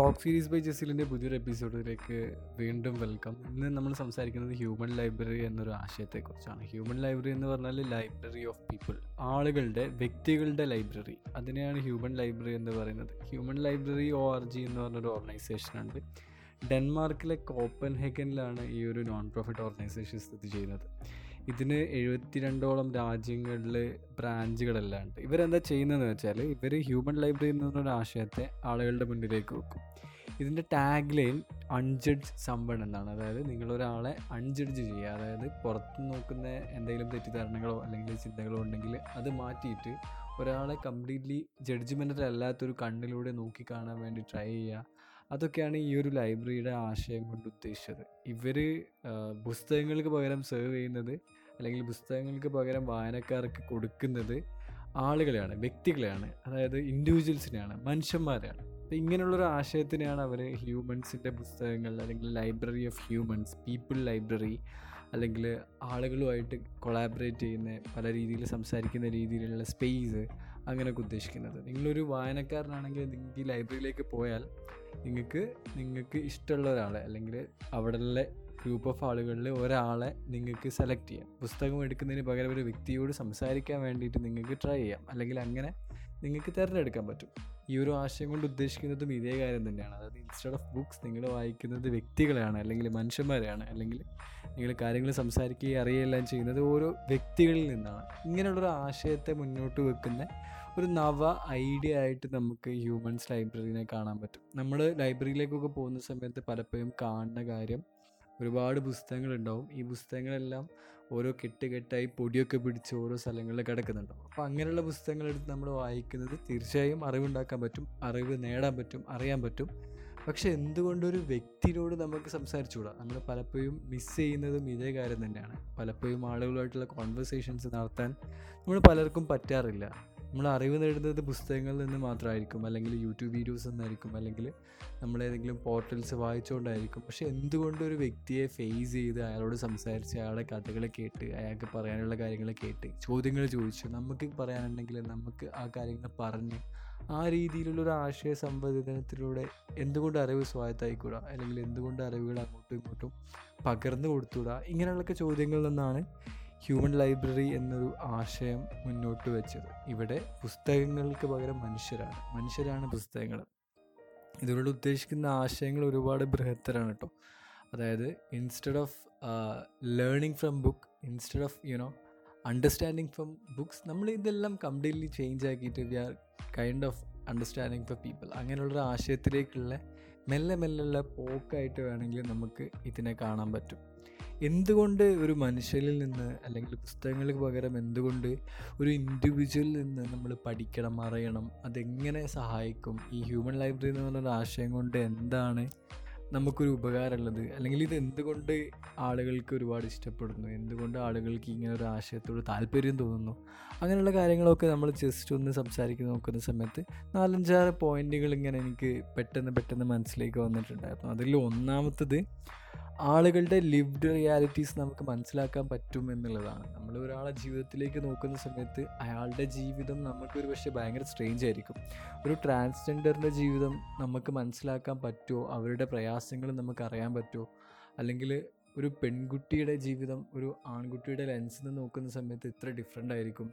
Talk series by ജസീലിന്റെ പുതിയൊരു എപ്പിസോഡിലേക്ക് വീണ്ടും വെൽക്കം. ഇന്ന് നമ്മൾ സംസാരിക്കുന്നത് ഹ്യൂമൻ ലൈബ്രറി എന്നൊരു ആശയത്തെക്കുറിച്ചാണ്. ഹ്യൂമൻ ലൈബ്രറി എന്ന് പറഞ്ഞാൽ ലൈബ്രറി ഓഫ് പീപ്പിൾ. ആളുകളുടെ വ്യക്തികളുടെ ലൈബ്രറി. അതിനെയാണ് ഹ്യൂമൻ ലൈബ്രറി എന്ന് പറയുന്നത്. Human library O R G എന്ന് പറഞ്ഞൊരു ഓർഗനൈസേഷൻ ഉണ്ട്. ഡെൻമാർക്കിലെ കോപ്പൻഹേഗനിലാണ് ഈ ഒരു നോൺ പ്രോഫിറ്റ് ഓർഗനൈസേഷൻ സ്ഥിതി ചെയ്യുന്നത്. ഇതിന് എഴുപത്തിരണ്ടോളം രാജ്യങ്ങളിൽ ബ്രാഞ്ചുകളെല്ലാം ഉണ്ട് ഇവരെന്താ ചെയ്യുന്നതെന്ന് വെച്ചാൽ ഇവർ ഹ്യൂമൻ ലൈബ്രറി എന്നൊരു ആശയത്തെ ആളുകളുടെ മുന്നിലേക്ക് വെക്കും. ഇതിന്റെ ടാഗ് ലൈൻ അൺജഡ്ജ് സമ്പൺ എന്നാണ്. അതായത് നിങ്ങളൊരാളെ അൺജഡ്ജ് ചെയ്യുക. അതായത് പുറത്ത് നോക്കുന്ന എന്തെങ്കിലും തെറ്റിദ്ധാരണകളോ അല്ലെങ്കിൽ ചിന്തകളോ ഉണ്ടെങ്കിൽ അത് മാറ്റിയിട്ട് ഒരാളെ കംപ്ലീറ്റ്ലി ജഡ്ജ്മെന്റൽ അല്ലാത്തൊരു കണ്ണിലൂടെ നോക്കി കാണാൻ വേണ്ടി ട്രൈ ചെയ്യുക. അതൊക്കെയാണ് ഈ ഒരു ലൈബ്രറിയുടെ ആശയം കൊണ്ട് ഉദ്ദേശിച്ചത്. ഇവർ പുസ്തകങ്ങൾക്ക് പകരം സെർവ് ചെയ്യുന്നത് അല്ലെങ്കിൽ പുസ്തകങ്ങൾക്ക് പകരം വായനക്കാർക്ക് കൊടുക്കുന്നത് ആളുകളെയാണ് വ്യക്തികളെയാണ്. അതായത് ഇൻഡിവിജ്വൽസിനെയാണ് മനുഷ്യന്മാരെയാണ്. അപ്പോൾ ഇങ്ങനെയുള്ളൊരു ആശയത്തിനെയാണ് അവർ ഹ്യൂമൻസിന്റെ പുസ്തകങ്ങൾ അല്ലെങ്കിൽ library of humans people library അല്ലെങ്കിൽ ആളുകളുമായിട്ട് കൊളാബറേറ്റ് ചെയ്യുന്ന പല രീതിയിൽ സംസാരിക്കുന്ന രീതിയിലുള്ള സ്പേസ് അങ്ങനെയൊക്കെ ഉദ്ദേശിക്കുന്നത്. നിങ്ങളൊരു വായനക്കാരനാണെങ്കിൽ നിങ്ങൾക്ക് ഈ ലൈബ്രറിയിലേക്ക് പോയാൽ നിങ്ങൾക്ക് നിങ്ങൾക്ക് ഇഷ്ടമുള്ള ഒരാളെ അല്ലെങ്കിൽ അവിടെയുള്ള ഗ്രൂപ്പ് ഓഫ് ആളുകളിൽ ഒരാളെ നിങ്ങൾക്ക് സെലക്ട് ചെയ്യാം. പുസ്തകം എടുക്കുന്നതിന് പകരം ഒരു വ്യക്തിയോട് സംസാരിക്കാൻ വേണ്ടിയിട്ട് നിങ്ങൾക്ക് ട്രൈ ചെയ്യാം. അല്ലെങ്കിൽ അങ്ങനെ നിങ്ങൾക്ക് തിരഞ്ഞെടുക്കാൻ പറ്റും. ഈ ഒരു ആശയം കൊണ്ട് ഉദ്ദേശിക്കുന്നതും ഇതേ കാര്യം തന്നെയാണ്. അതായത് ഇൻസ്റ്റെഡ് ഓഫ് ബുക്സ് നിങ്ങൾ വായിക്കുന്നത് വ്യക്തികളെയാണ് അല്ലെങ്കിൽ മനുഷ്യന്മാരെയാണ് അല്ലെങ്കിൽ നിങ്ങൾ കാര്യങ്ങൾ സംസാരിക്കുകയും അറിയുകയെല്ലാം ചെയ്യുന്നത് ഓരോ വ്യക്തികളിൽ നിന്നാണ്. ഇങ്ങനെയുള്ളൊരു ആശയത്തെ മുന്നോട്ട് വെക്കുന്ന ഒരു നവ ഐഡിയ ആയിട്ട് നമുക്ക് ഹ്യൂമൻസ് ലൈബ്രറിനെ കാണാൻ പറ്റും. നമ്മൾ ലൈബ്രറിയിലേക്കൊക്കെ പോകുന്ന സമയത്ത് പലപ്പോഴും കാണുന്ന കാര്യം ഒരുപാട് പുസ്തകങ്ങളുണ്ടാവും. ഈ പുസ്തകങ്ങളെല്ലാം ഓരോ കെട്ട് കെട്ടായി പൊടിയൊക്കെ പിടിച്ച് ഓരോ സ്ഥലങ്ങളിൽ കിടക്കുന്നുണ്ടാവും അപ്പോൾ അങ്ങനെയുള്ള പുസ്തകങ്ങളെടുത്ത് നമ്മൾ വായിക്കുന്നത് തീർച്ചയായും അറിവുണ്ടാക്കാൻ പറ്റും അറിവ് നേടാൻ പറ്റും അറിയാൻ പറ്റും. പക്ഷെ എന്തുകൊണ്ടൊരു വ്യക്തിയോട് നമുക്ക് സംസാരിച്ചുകൂടാ? നമ്മൾ പലപ്പോഴും മിസ് ചെയ്യുന്നതും ഇതേ കാര്യം തന്നെയാണ്. പലപ്പോഴും ആളുകളുമായിട്ടുള്ള കോൺവെർസേഷൻസ് നടത്താൻ നമ്മൾ പലർക്കും പറ്റാറില്ല. നമ്മൾ അറിവ് നേടുന്നത് പുസ്തകങ്ങളിൽ നിന്ന് മാത്രമായിരിക്കും. അല്ലെങ്കിൽ യൂട്യൂബ് വീഡിയോസ് എന്നായിരിക്കും അല്ലെങ്കിൽ നമ്മൾ ഏതെങ്കിലും പോർട്ടൽസ് വായിച്ചുകൊണ്ടായിരിക്കും. പക്ഷെ എന്തുകൊണ്ട് ഒരു വ്യക്തിയെ ഫേസ് ചെയ്ത് അയാളോട് സംസാരിച്ച് അയാളുടെ കഥകൾ കേട്ട് അയാൾക്ക് പറയാനുള്ള കാര്യങ്ങൾ കേട്ട് ചോദ്യങ്ങൾ ചോദിച്ചു നമുക്ക് പറയാനുണ്ടെങ്കിൽ നമുക്ക് ആ കാര്യങ്ങൾ പറഞ്ഞ് ആ രീതിയിലുള്ള ഒരു ആശയ സംവേദനത്തിലൂടെ എന്തുകൊണ്ട് അറിവ് സ്വായത്തായിക്കൂടാ? അല്ലെങ്കിൽ എന്തുകൊണ്ട് അറിവുകൾ അങ്ങോട്ടും ഇങ്ങോട്ടും പകർന്നു കൊടുത്തുകൂടാ? ഇങ്ങനെയുള്ളൊക്കെ ചോദ്യങ്ങളിൽ നിന്നാണ് ഹ്യൂമൻ ലൈബ്രറി എന്നൊരു ആശയം മുന്നോട്ട് വെച്ചത്. ഇവിടെ പുസ്തകങ്ങൾക്ക് പകരം മനുഷ്യരാണ്. മനുഷ്യരാണ് പുസ്തകങ്ങൾ. ഇതിലൂടെ ഉദ്ദേശിക്കുന്ന ആശയങ്ങൾ ഒരുപാട് ബൃഹത്തരാണ് കേട്ടോ. അതായത് instead of learning from book instead of you know understanding from books നമ്മൾ ഇതെല്ലാം കംപ്ലീറ്റ്ലി ചേഞ്ച് ആക്കിയിട്ട് we are kind of understanding for people അങ്ങനെയുള്ളൊരു ആശയത്തിലേക്കുള്ള മെല്ലെ മെല്ലുള്ള പോക്കായിട്ട് വേണമെങ്കിൽ നമുക്ക് ഇതിനെ കാണാൻ പറ്റും. എന്തുകൊണ്ട് ഒരു മനുഷ്യരിൽ നിന്ന് അല്ലെങ്കിൽ പുസ്തകങ്ങൾക്ക് പകരം എന്തുകൊണ്ട് ഒരു ഇൻഡിവിജ്വലിൽ നിന്ന് നമ്മൾ പഠിക്കണം അറിയണം അതെങ്ങനെ സഹായിക്കും? ഈ ഹ്യൂമൻ ലൈബ്രറി എന്ന് പറഞ്ഞൊരു ആശയം കൊണ്ട് എന്താണ് നമുക്കൊരു ഉപകാരമുള്ളത്. അല്ലെങ്കിൽ ഇത് എന്തുകൊണ്ട് ആളുകൾക്ക് ഒരുപാട് ഇഷ്ടപ്പെടുന്നു? എന്തുകൊണ്ട് ആളുകൾക്ക് ഇങ്ങനെ ഒരു ആശയത്തോട് താല്പര്യം തോന്നുന്നു? അങ്ങനെയുള്ള കാര്യങ്ങളൊക്കെ നമ്മൾ ജസ്റ്റ് ഒന്ന് സംസാരിക്കുന്ന നോക്കുന്ന സമയത്ത് നാലഞ്ചാറ് പോയിന്റുകൾ ഇങ്ങനെ എനിക്ക് പെട്ടെന്ന് പെട്ടെന്ന് മനസ്സിലേക്ക് വന്നിട്ടുണ്ടായിരുന്നു. അതിൽ ഒന്നാമത്തത് ആളുകളുടെ ലിവ്ഡ് റിയാലിറ്റീസ് നമുക്ക് മനസ്സിലാക്കാൻ പറ്റും എന്നുള്ളതാണ്. നമ്മൾ ഒരാളെ ജീവിതത്തിലേക്ക് നോക്കുന്ന സമയത്ത് അയാളുടെ ജീവിതം നമുക്കൊരു പക്ഷേ ഭയങ്കര സ്ട്രേഞ്ച് ആയിരിക്കും. ഒരു ട്രാൻസ്ജെൻഡറിന്റെ ജീവിതം നമുക്ക് മനസ്സിലാക്കാൻ പറ്റുമോ? അവരുടെ പ്രയാസങ്ങൾ നമുക്ക് അറിയാൻ പറ്റുമോ? അല്ലെങ്കിൽ ഒരു പെൺകുട്ടിയുടെ ജീവിതം ഒരു ആൺകുട്ടിയുടെ ലെൻസിൽ നിന്ന് നോക്കുന്ന സമയത്ത് ഇത്ര ഡിഫറെന്റ് ആയിരിക്കും.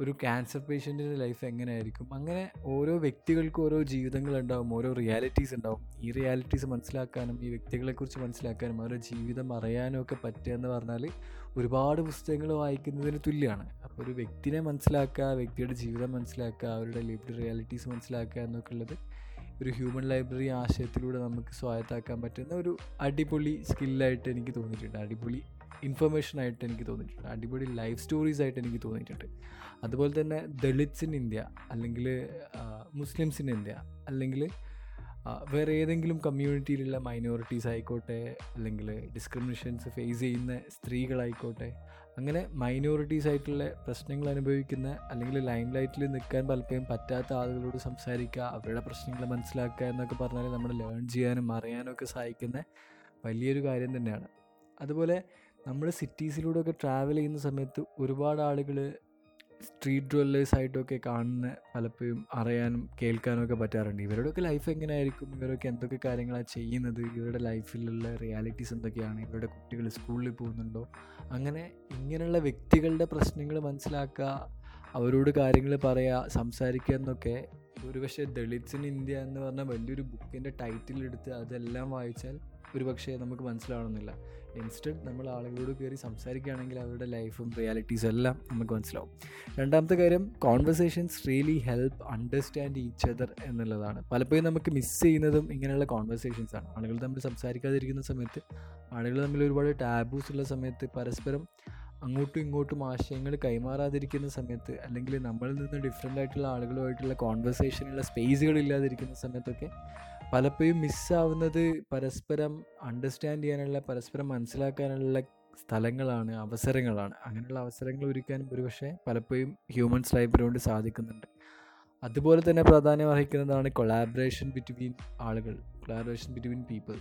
ഒരു ക്യാൻസർ പേഷ്യന്റിന്റെ ലൈഫ് എങ്ങനെയായിരിക്കും? അങ്ങനെ ഓരോ വ്യക്തികൾക്കും ഓരോ ജീവിതങ്ങളുണ്ടാവും ഓരോ റിയാലിറ്റീസ് ഉണ്ടാവും. ഈ റിയാലിറ്റീസ് മനസ്സിലാക്കാനും ഈ വ്യക്തികളെക്കുറിച്ച് മനസ്സിലാക്കാനും അവരുടെ ജീവിതം അറിയാനും ഒക്കെ പറ്റുക എന്ന് പറഞ്ഞാൽ ഒരുപാട് പുസ്തകങ്ങൾ വായിക്കുന്നതിന് തുല്യമാണ്. അപ്പോൾ ഒരു വ്യക്തിനെ മനസ്സിലാക്കുക വ്യക്തിയുടെ ജീവിതം മനസ്സിലാക്കുക അവരുടെ ലിവ്ഡ് റിയാലിറ്റീസ് മനസ്സിലാക്കുക എന്നൊക്കെ ഉള്ളത് ഒരു ഹ്യൂമൻ ലൈബ്രറി ആശയത്തിലൂടെ നമുക്ക് സ്വായത്താക്കാൻ പറ്റുന്ന ഒരു അടിപൊളി സ്കില്ലായിട്ട് എനിക്ക് തോന്നിയിട്ടുണ്ട്. അടിപൊളി ഇൻഫർമേഷൻ ആയിട്ട് എനിക്ക് തോന്നിയിട്ടുണ്ട്. അടിപൊളി ലൈഫ് സ്റ്റോറീസ് ആയിട്ട് എനിക്ക് തോന്നിയിട്ടുണ്ട്. അതുപോലെ തന്നെ ദളിത്സ് ഇൻ ഇന്ത്യ അല്ലെങ്കിൽ മുസ്ലിംസ് ഇൻ ഇന്ത്യ അല്ലെങ്കിൽ വേറെ ഏതെങ്കിലും കമ്മ്യൂണിറ്റിയിലുള്ള മൈനോറിറ്റീസ് ആയിക്കോട്ടെ അല്ലെങ്കിൽ ഡിസ്ക്രിമിനേഷൻസ് ഫേസ് ചെയ്യുന്ന സ്ത്രീകളായിക്കോട്ടെ അങ്ങനെ മൈനോറിറ്റീസ് ആയിട്ടുള്ള പ്രശ്നങ്ങൾ അനുഭവിക്കുന്ന അല്ലെങ്കിൽ ലൈം ലൈറ്റിൽ നിൽക്കാൻ പലപ്പോഴും പറ്റാത്ത ആളുകളോട് സംസാരിക്കുക അവരുടെ പ്രശ്നങ്ങൾ മനസ്സിലാക്കുക എന്നൊക്കെ പറഞ്ഞാൽ നമ്മൾ ലേൺ ചെയ്യാനും അറിയാനും ഒക്കെ സഹായിക്കുന്ന വലിയൊരു കാര്യം തന്നെയാണ്. അതുപോലെ നമ്മൾ സിറ്റീസിലൂടെയൊക്കെ ട്രാവൽ ചെയ്യുന്ന സമയത്ത് ഒരുപാട് ആളുകൾ സ്ട്രീറ്റ് ഡ്വല്ലേഴ്സായിട്ടൊക്കെ കാണുന്ന പലപ്പോഴും അറിയാനും കേൾക്കാനും ഒക്കെ പറ്റാറുണ്ട്. ഇവരുടെയൊക്കെ ലൈഫ് എങ്ങനെയായിരിക്കും? ഇവരൊക്കെ എന്തൊക്കെ കാര്യങ്ങളാണ് ചെയ്യുന്നത്? ഇവരുടെ ലൈഫിലുള്ള റിയാലിറ്റീസ് എന്തൊക്കെയാണ്? ഇവരുടെ കുട്ടികൾ സ്കൂളിൽ പോകുന്നുണ്ടോ? അങ്ങനെ ഇങ്ങനെയുള്ള വ്യക്തികളുടെ പ്രശ്നങ്ങൾ മനസ്സിലാക്കുക അവരോട് കാര്യങ്ങൾ പറയുക സംസാരിക്കുക എന്നൊക്കെ ഒരുപക്ഷെ ഇൻ ഇന്ത്യ എന്ന് പറഞ്ഞ വലിയൊരു ബുക്കിന്റെ ടൈറ്റിൽ എടുത്ത് അതെല്ലാം വായിച്ചാൽ ഒരുപക്ഷെ നമുക്ക് മനസ്സിലാവണമെന്നില്ല. ഇൻസ്റ്റഡ് നമ്മൾ ആളുകളോട് കയറി സംസാരിക്കുകയാണെങ്കിൽ അവരുടെ ലൈഫും റിയാലിറ്റീസും എല്ലാം നമുക്ക് മനസ്സിലാവും. രണ്ടാമത്തെ കാര്യം conversations really help understand each other എന്നുള്ളതാണ്. പലപ്പോഴും നമുക്ക് മിസ് ചെയ്യുന്നതും ഇങ്ങനെയുള്ള കോൺവെർസേഷൻസ് ആണ്. ആളുകൾ തമ്മിൽ സംസാരിക്കാതിരിക്കുന്ന സമയത്ത് ആളുകൾ തമ്മിൽ ഒരുപാട് ടാബൂസ് ഉള്ള സമയത്ത് പരസ്പരം അങ്ങോട്ടും ഇങ്ങോട്ടും ആശയങ്ങൾ കൈമാറാതിരിക്കുന്ന സമയത്ത് അല്ലെങ്കിൽ നമ്മളിൽ നിന്ന് ഡിഫറെന്റ് ആയിട്ടുള്ള ആളുകളുമായിട്ടുള്ള കോൺവെർസേഷനുള്ള സ്പേസുകൾ ഇല്ലാതിരിക്കുന്ന സമയത്തൊക്കെ പലപ്പോഴും മിസ്സാവുന്നത് പരസ്പരം അണ്ടർസ്റ്റാൻഡ് ചെയ്യാനുള്ള പരസ്പരം മനസ്സിലാക്കാനുള്ള സ്ഥലങ്ങളാണ് അവസരങ്ങളാണ്. അങ്ങനെയുള്ള അവസരങ്ങൾ ഒരുക്കാനും ഒരുപക്ഷെ പലപ്പോഴും ഹ്യൂമൻസ് ലൈബ്രറി സാധിക്കുന്നുണ്ട്. അതുപോലെ തന്നെ പ്രാധാന്യം അർഹിക്കുന്നതാണ് കൊളാബറേഷൻ ബിറ്റ്വീൻ ആളുകൾ കൊളാബറേഷൻ ബിറ്റ്വീൻ പീപ്പിൾ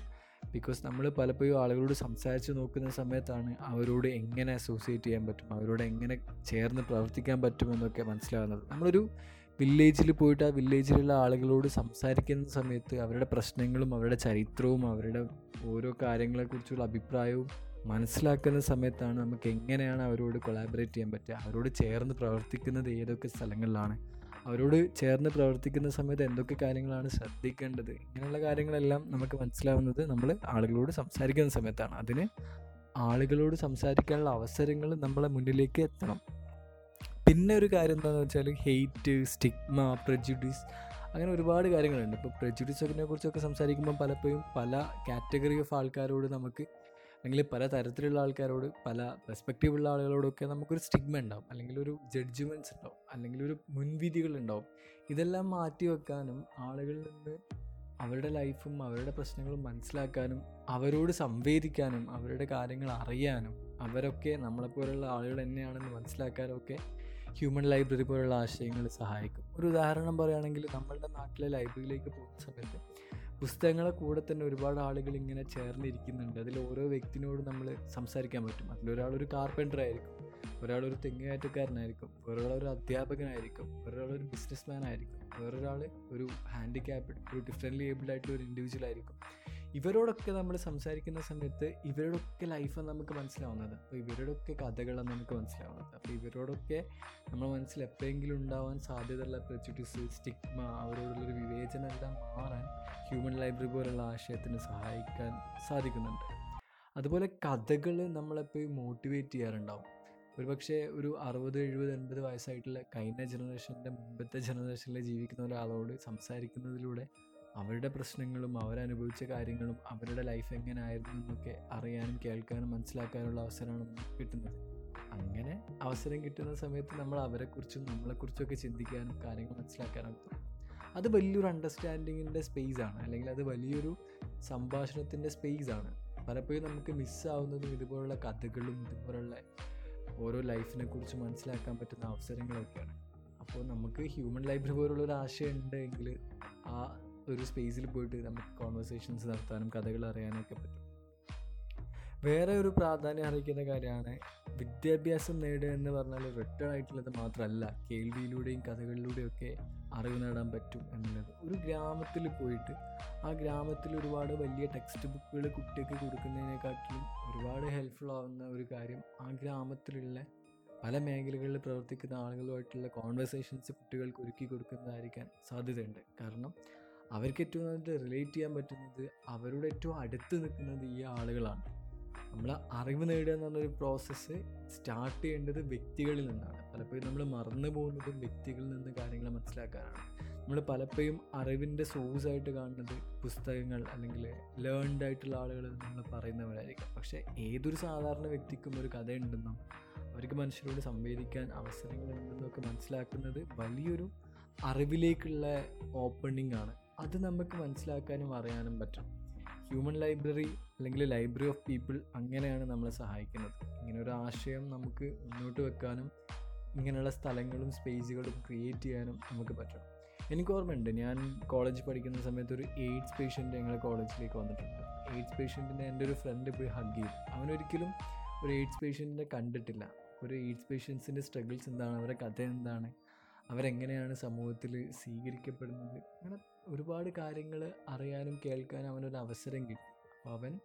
ബിക്കോസ് നമ്മൾ പലപ്പോഴും ആളുകളോട് സംസാരിച്ച് നോക്കുന്ന സമയത്താണ് അവരോട് എങ്ങനെ അസോസിയേറ്റ് ചെയ്യാൻ പറ്റും അവരോട് എങ്ങനെ ചേർന്ന് പ്രവർത്തിക്കാൻ പറ്റുമെന്നൊക്കെ മനസ്സിലാകുന്നത്. നമ്മളൊരു വില്ലേജിൽ പോയിട്ട് ആ വില്ലേജിലുള്ള ആളുകളോട് സംസാരിക്കുന്ന സമയത്ത് അവരുടെ പ്രശ്നങ്ങളും അവരുടെ ചരിത്രവും അവരുടെ ഓരോ കാര്യങ്ങളെക്കുറിച്ചുള്ള അഭിപ്രായവും മനസ്സിലാക്കുന്ന സമയത്താണ് നമുക്ക് എങ്ങനെയാണ് അവരോട് കൊളാബറേറ്റ് ചെയ്യാൻ പറ്റുക. അവരോട് ചേർന്ന് പ്രവർത്തിക്കുന്നത് ഏതൊക്കെ സ്ഥലങ്ങളിലാണ്? അവരോട് ചേർന്ന് പ്രവർത്തിക്കുന്ന സമയത്ത് എന്തൊക്കെ കാര്യങ്ങളാണ് ശ്രദ്ധിക്കേണ്ടത്? ഇങ്ങനെയുള്ള കാര്യങ്ങളെല്ലാം നമുക്ക് മനസ്സിലാവുന്നത് നമ്മൾ ആളുകളോട് സംസാരിക്കുന്ന സമയത്താണ്. അതിന് ആളുകളോട് സംസാരിക്കാനുള്ള അവസരങ്ങൾ നമ്മളെ മുന്നിലേക്ക് എത്തണം. പിന്നെ ഒരു കാര്യം എന്താണെന്ന് വെച്ചാൽ ഹെയ്റ്റ് സ്റ്റിഗ്മ പ്രജുഡീസ് അങ്ങനെ ഒരുപാട് കാര്യങ്ങളുണ്ട്. ഇപ്പോൾ പ്രജുഡീസിനെ കുറിച്ചൊക്കെ സംസാരിക്കുമ്പോൾ പലപ്പോഴും പല കാറ്റഗറി ഓഫ് ആൾക്കാരോട് നമുക്ക് അല്ലെങ്കിൽ പല തരത്തിലുള്ള ആൾക്കാരോട് പല പെർസ്പെക്റ്റീവ് ഉള്ള ആളുകളോടൊക്കെ നമുക്കൊരു സ്റ്റിഗ്മ ഉണ്ടാവും. അല്ലെങ്കിൽ ഒരു ജഡ്ജ്മെന്റ്സ് ഉണ്ടാവും. അല്ലെങ്കിൽ ഒരു മുൻവിധികൾ ഉണ്ടാവും. ഇതെല്ലാം മാറ്റി വെക്കാനും ആളുകളിൽ നിന്ന് അവരുടെ ലൈഫും അവരുടെ പ്രശ്നങ്ങളും മനസ്സിലാക്കാനും അവരോട് സംവേദിക്കാനും അവരുടെ കാര്യങ്ങൾ അറിയാനും അവരൊക്കെ നമ്മളെപ്പോലുള്ള ആളുകൾ തന്നെയാണെന്ന് മനസ്സിലാക്കാനും ഒക്കെ ഹ്യൂമൻ ലൈബ്രറി പോലുള്ള ആശയങ്ങൾ സഹായിക്കും. ഒരു ഉദാഹരണം പറയുകയാണെങ്കിൽ നമ്മളുടെ നാട്ടിലെ ലൈബ്രറിയിലേക്ക് പോകുന്ന സമയത്ത് പുസ്തകങ്ങളെ കൂടെ തന്നെ ഒരുപാട് ആളുകൾ ഇങ്ങനെ ചേർന്നിരിക്കുന്നുണ്ട്. അതിൽ ഓരോ വ്യക്തിനോട് നമ്മൾ സംസാരിക്കാൻ പറ്റും. അതിലൊരാൾ ഒരു കാർപ്പന്റർ ആയിരിക്കും ഒരാൾ ഒരാളൊരു തെങ്ങുകയറ്റക്കാരനായിരിക്കും വേറൊരാൾ അധ്യാപകനായിരിക്കും ഒരാൾ ഒരു ബിസിനസ് മാൻ ആയിരിക്കും വേറൊരാൾ ഒരു ഹാൻഡിക്യാപ്ഡ് ഒരു ഡിഫറെന്റ്ലി ഏബിൾഡ് ആയിട്ടുള്ള ഒരു ഇൻഡിവിജ്വൽ ആയിരിക്കും. ഇവരോടൊക്കെ നമ്മൾ സംസാരിക്കുന്ന സമയത്ത് ഇവരോടൊക്കെ ലൈഫാണ് നമുക്ക് മനസ്സിലാവുന്നത്. അപ്പോൾ ഇവരോടൊക്കെ കഥകളാണ് നമുക്ക് മനസ്സിലാവുന്നത്. അപ്പോൾ ഇവരോടൊക്കെ നമ്മുടെ മനസ്സിൽ എപ്പോഴെങ്കിലും ഉണ്ടാവാൻ സാധ്യതയുള്ള പ്രജുഡിസ് സ്റ്റിഗ്മ അവരോടുള്ളൊരു വിവേചനം എല്ലാം മാറാൻ ഹ്യൂമൻ ലൈബ്രറി പോലുള്ള ആശയത്തിന് സഹായിക്കാൻ സാധിക്കുന്നുണ്ട്. അതുപോലെ കഥകൾ നമ്മളെപ്പോഴും മോട്ടിവേറ്റ് ചെയ്യാറുണ്ടാവും. ഒരു പക്ഷേ ഒരു അറുപത് എഴുപത് എൺപത് വയസ്സായിട്ടുള്ള കഴിഞ്ഞ ജനറേഷന്റെ മുമ്പത്തെ ജനറേഷനിൽ ജീവിക്കുന്ന ഒരാളോട് സംസാരിക്കുന്നതിലൂടെ അവരുടെ പ്രശ്നങ്ങളും അവരനുഭവിച്ച കാര്യങ്ങളും അവരുടെ ലൈഫ് എങ്ങനെയായിരുന്നു എന്നൊക്കെ അറിയാനും കേൾക്കാനും മനസ്സിലാക്കാനുള്ള അവസരമാണ് നമുക്ക് കിട്ടുന്നത്. അങ്ങനെ അവസരം കിട്ടുന്ന സമയത്ത് നമ്മൾ അവരെക്കുറിച്ചും നമ്മളെക്കുറിച്ചൊക്കെ ചിന്തിക്കാനും കാര്യങ്ങൾ മനസ്സിലാക്കാനും അത് വലിയൊരു അണ്ടർസ്റ്റാൻഡിങ്ങിന്റെ സ്പേസ് ആണ്. അല്ലെങ്കിൽ അത് വലിയൊരു സംഭാഷണത്തിന്റെ സ്പേസ് ആണ്. പലപ്പോഴും നമുക്ക് മിസ്സാവുന്നതും ഇതുപോലുള്ള കഥകളും ഇതുപോലുള്ള ഓരോ ലൈഫിനെ കുറിച്ച് മനസ്സിലാക്കാൻ പറ്റുന്ന അവസരങ്ങളൊക്കെയാണ്. അപ്പോൾ നമുക്ക് ഹ്യൂമൻ ലൈബ്രറി പോലുള്ള ഒരു ആശയം ഉണ്ടെങ്കിൽ ആ ഒരു സ്പേസിൽ പോയിട്ട് നമുക്ക് കോൺവെർസേഷൻസ് നടത്താനും കഥകൾ അറിയാനൊക്കെ പറ്റും. വേറെ ഒരു പ്രാധാന്യം അറിയിക്കുന്ന കാര്യമാണ് വിദ്യാഭ്യാസം നേടുക എന്ന് പറഞ്ഞാൽ റിട്ടേൺ ആയിട്ടുള്ളത് മാത്രമല്ല കേൾവിയിലൂടെയും കഥകളിലൂടെയും ഒക്കെ അറിവ് നേടാൻ പറ്റും എന്നുള്ളത്. ഒരു ഗ്രാമത്തിൽ പോയിട്ട് ആ ഗ്രാമത്തിൽ ഒരുപാട് വലിയ ടെക്സ്റ്റ് ബുക്കുകൾ കുട്ടിക്ക് കൊടുക്കുന്നതിനെക്കാട്ടിലും ഒരുപാട് ഹെൽപ്ഫുൾ ആവുന്ന ഒരു കാര്യം ആ ഗ്രാമത്തിലുള്ള പല മേഖലകളിൽ പ്രവർത്തിക്കുന്ന ആളുകളുമായിട്ടുള്ള കോൺവെർസേഷൻസ് കുട്ടികൾക്ക് ഒരുക്കി കൊടുക്കുന്നതായിരിക്കാൻ സാധ്യതയുണ്ട്. കാരണം അവർക്ക് ഏറ്റവും നന്നായിട്ട് റിലേറ്റ് ചെയ്യാൻ പറ്റുന്നത് അവരോട് ഏറ്റവും അടുത്ത് നിൽക്കുന്നത് ഈ ആളുകളാണ്. നമ്മൾ അറിവ് നേടുക എന്നുള്ളൊരു പ്രോസസ്സ് സ്റ്റാർട്ട് ചെയ്യേണ്ടത് വ്യക്തികളിൽ നിന്നാണ്. പലപ്പോഴും നമ്മൾ മറന്നു പോകുന്നതും വ്യക്തികളിൽ നിന്ന് കാര്യങ്ങൾ മനസ്സിലാക്കാനാണ്. നമ്മൾ പലപ്പോഴും അറിവിന്റെ സോഴ്സ് ആയിട്ട് കാണുന്നത് പുസ്തകങ്ങൾ അല്ലെങ്കിൽ ലേൺഡ് ആയിട്ടുള്ള ആളുകൾ നമ്മൾ പറയുന്നവരായിരിക്കും. പക്ഷേ ഏതൊരു സാധാരണ വ്യക്തിക്കും ഒരു കഥയുണ്ടെന്നും അവർക്ക് മനുഷ്യരോട് സംവേദിക്കാൻ അവസരങ്ങളുണ്ടെന്നൊക്കെ മനസ്സിലാക്കുന്നത് വലിയൊരു അറിവിലേക്കുള്ള ഓപ്പണിംഗ് ആണ്. അത് നമുക്ക് മനസ്സിലാക്കാനും അറിയാനും പറ്റും. ഹ്യൂമൻ ലൈബ്രറി അല്ലെങ്കിൽ ലൈബ്രറി ഓഫ് പീപ്പിൾ അങ്ങനെയാണ് നമ്മളെ സഹായിക്കുന്നത്. ഇങ്ങനെ ഒരു ആശയം നമുക്ക് മുന്നോട്ട് വെക്കാനും ഇങ്ങനെയുള്ള സ്ഥലങ്ങളും സ്പേസുകളും ക്രിയേറ്റ് ചെയ്യാനും നമുക്ക് പറ്റും. എനിക്ക് ഓർമ്മയുണ്ട് ഞാൻ കോളേജ് പഠിക്കുന്ന സമയത്ത് ഒരു എയ്ഡ്സ് പേഷ്യന്റ് ഞങ്ങളുടെ കോളേജിലേക്ക് വന്നിട്ടുണ്ട്. എയ്ഡ്സ് പേഷ്യന്റിനെ എന്റെ ഒരു ഫ്രണ്ട് പോയി ഹഗ് ചെയ്തു. അവനൊരിക്കലും ഒരു എയ്ഡ്സ് പേഷ്യന്റിനെ കണ്ടിട്ടില്ല. ഒരു എയ്ഡ്സ് പേഷ്യൻസിന്റെ സ്ട്രഗിൾസ് എന്താണ് അവരുടെ കഥ എന്താണ് അവരെങ്ങനെയാണ് സമൂഹത്തിൽ സ്വീകരിക്കപ്പെടുന്നത് അങ്ങനെ ഒരുപാട് കാര്യങ്ങൾ അറിയാനും കേൾക്കാനും അവനൊരു അവസരം കിട്ടി. അപ്പോൾ അവൻ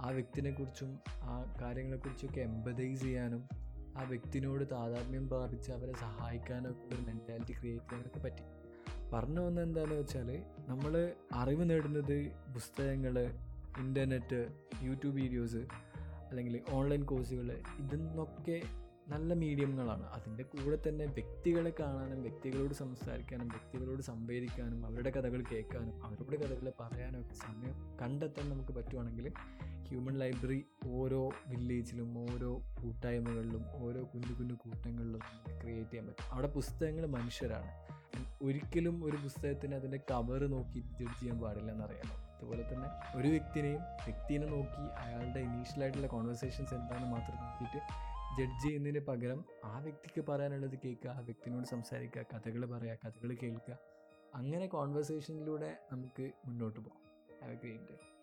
ആ വ്യക്തിനെക്കുറിച്ചും ആ കാര്യങ്ങളെക്കുറിച്ചൊക്കെ എമ്പതൈസ് ചെയ്യാനും ആ വ്യക്തിനോട് താതാത്മ്യം പ്രാപിച്ച് അവരെ സഹായിക്കാനും ഒക്കെ ഒരു മെന്റാലിറ്റി ക്രിയേറ്റ് ചെയ്യാനൊക്കെ പറ്റി. പറഞ്ഞു വന്നത് എന്താണെന്ന് വെച്ചാൽ നമ്മൾ അറിവ് നേടുന്നത് പുസ്തകങ്ങൾ ഇന്റർനെറ്റ് യൂട്യൂബ് വീഡിയോസ് അല്ലെങ്കിൽ ഓൺലൈൻ കോഴ്സുകൾ ഇതെന്നൊക്കെ നല്ല മീഡിയങ്ങളാണ് അതിന്റെ കൂടെ തന്നെ വ്യക്തികളെ കാണാനും വ്യക്തികളോട് സംസാരിക്കാനും വ്യക്തികളോട് സംവേദിക്കാനും അവരുടെ കഥകൾ കേൾക്കാനും അവരുടെ കഥകൾ പറയാനും ഒക്കെ സമയം കണ്ടെത്താൻ നമുക്ക് പറ്റുവാണെങ്കിൽ ഹ്യൂമൻ ലൈബ്രറി ഓരോ വില്ലേജിലും ഓരോ കൂട്ടായ്മകളിലും ഓരോ കുഞ്ഞു കുഞ്ഞു കൂട്ടങ്ങളിലും ക്രിയേറ്റ് ചെയ്യാൻ പറ്റും. അവിടെ പുസ്തകങ്ങൾ മനുഷ്യരാണ്. ഒരിക്കലും ഒരു പുസ്തകത്തിന് അതിന്റെ കവർ നോക്കി ജഡ്ജ് ചെയ്യാൻ പാടില്ല എന്നറിയാലോ. അതുപോലെ തന്നെ ഒരു വ്യക്തിനെയും വ്യക്തിനെ നോക്കി അയാളുടെ ഇനീഷ്യലായിട്ടുള്ള കോൺവെർസേഷൻസ് എന്താണെന്ന് മാത്രം നോക്കിയിട്ട് ജഡ്ജ് ചെയ്യുന്നതിന് പകരം ആ വ്യക്തിക്ക് പറയാനുള്ളത് കേൾക്കുക ആ വ്യക്തിനോട് സംസാരിക്കുക കഥകൾ പറയുക കഥകൾ കേൾക്കുക. അങ്ങനെ കോൺവെർസേഷനിലൂടെ നമുക്ക് മുന്നോട്ട് പോകാം. Have A great day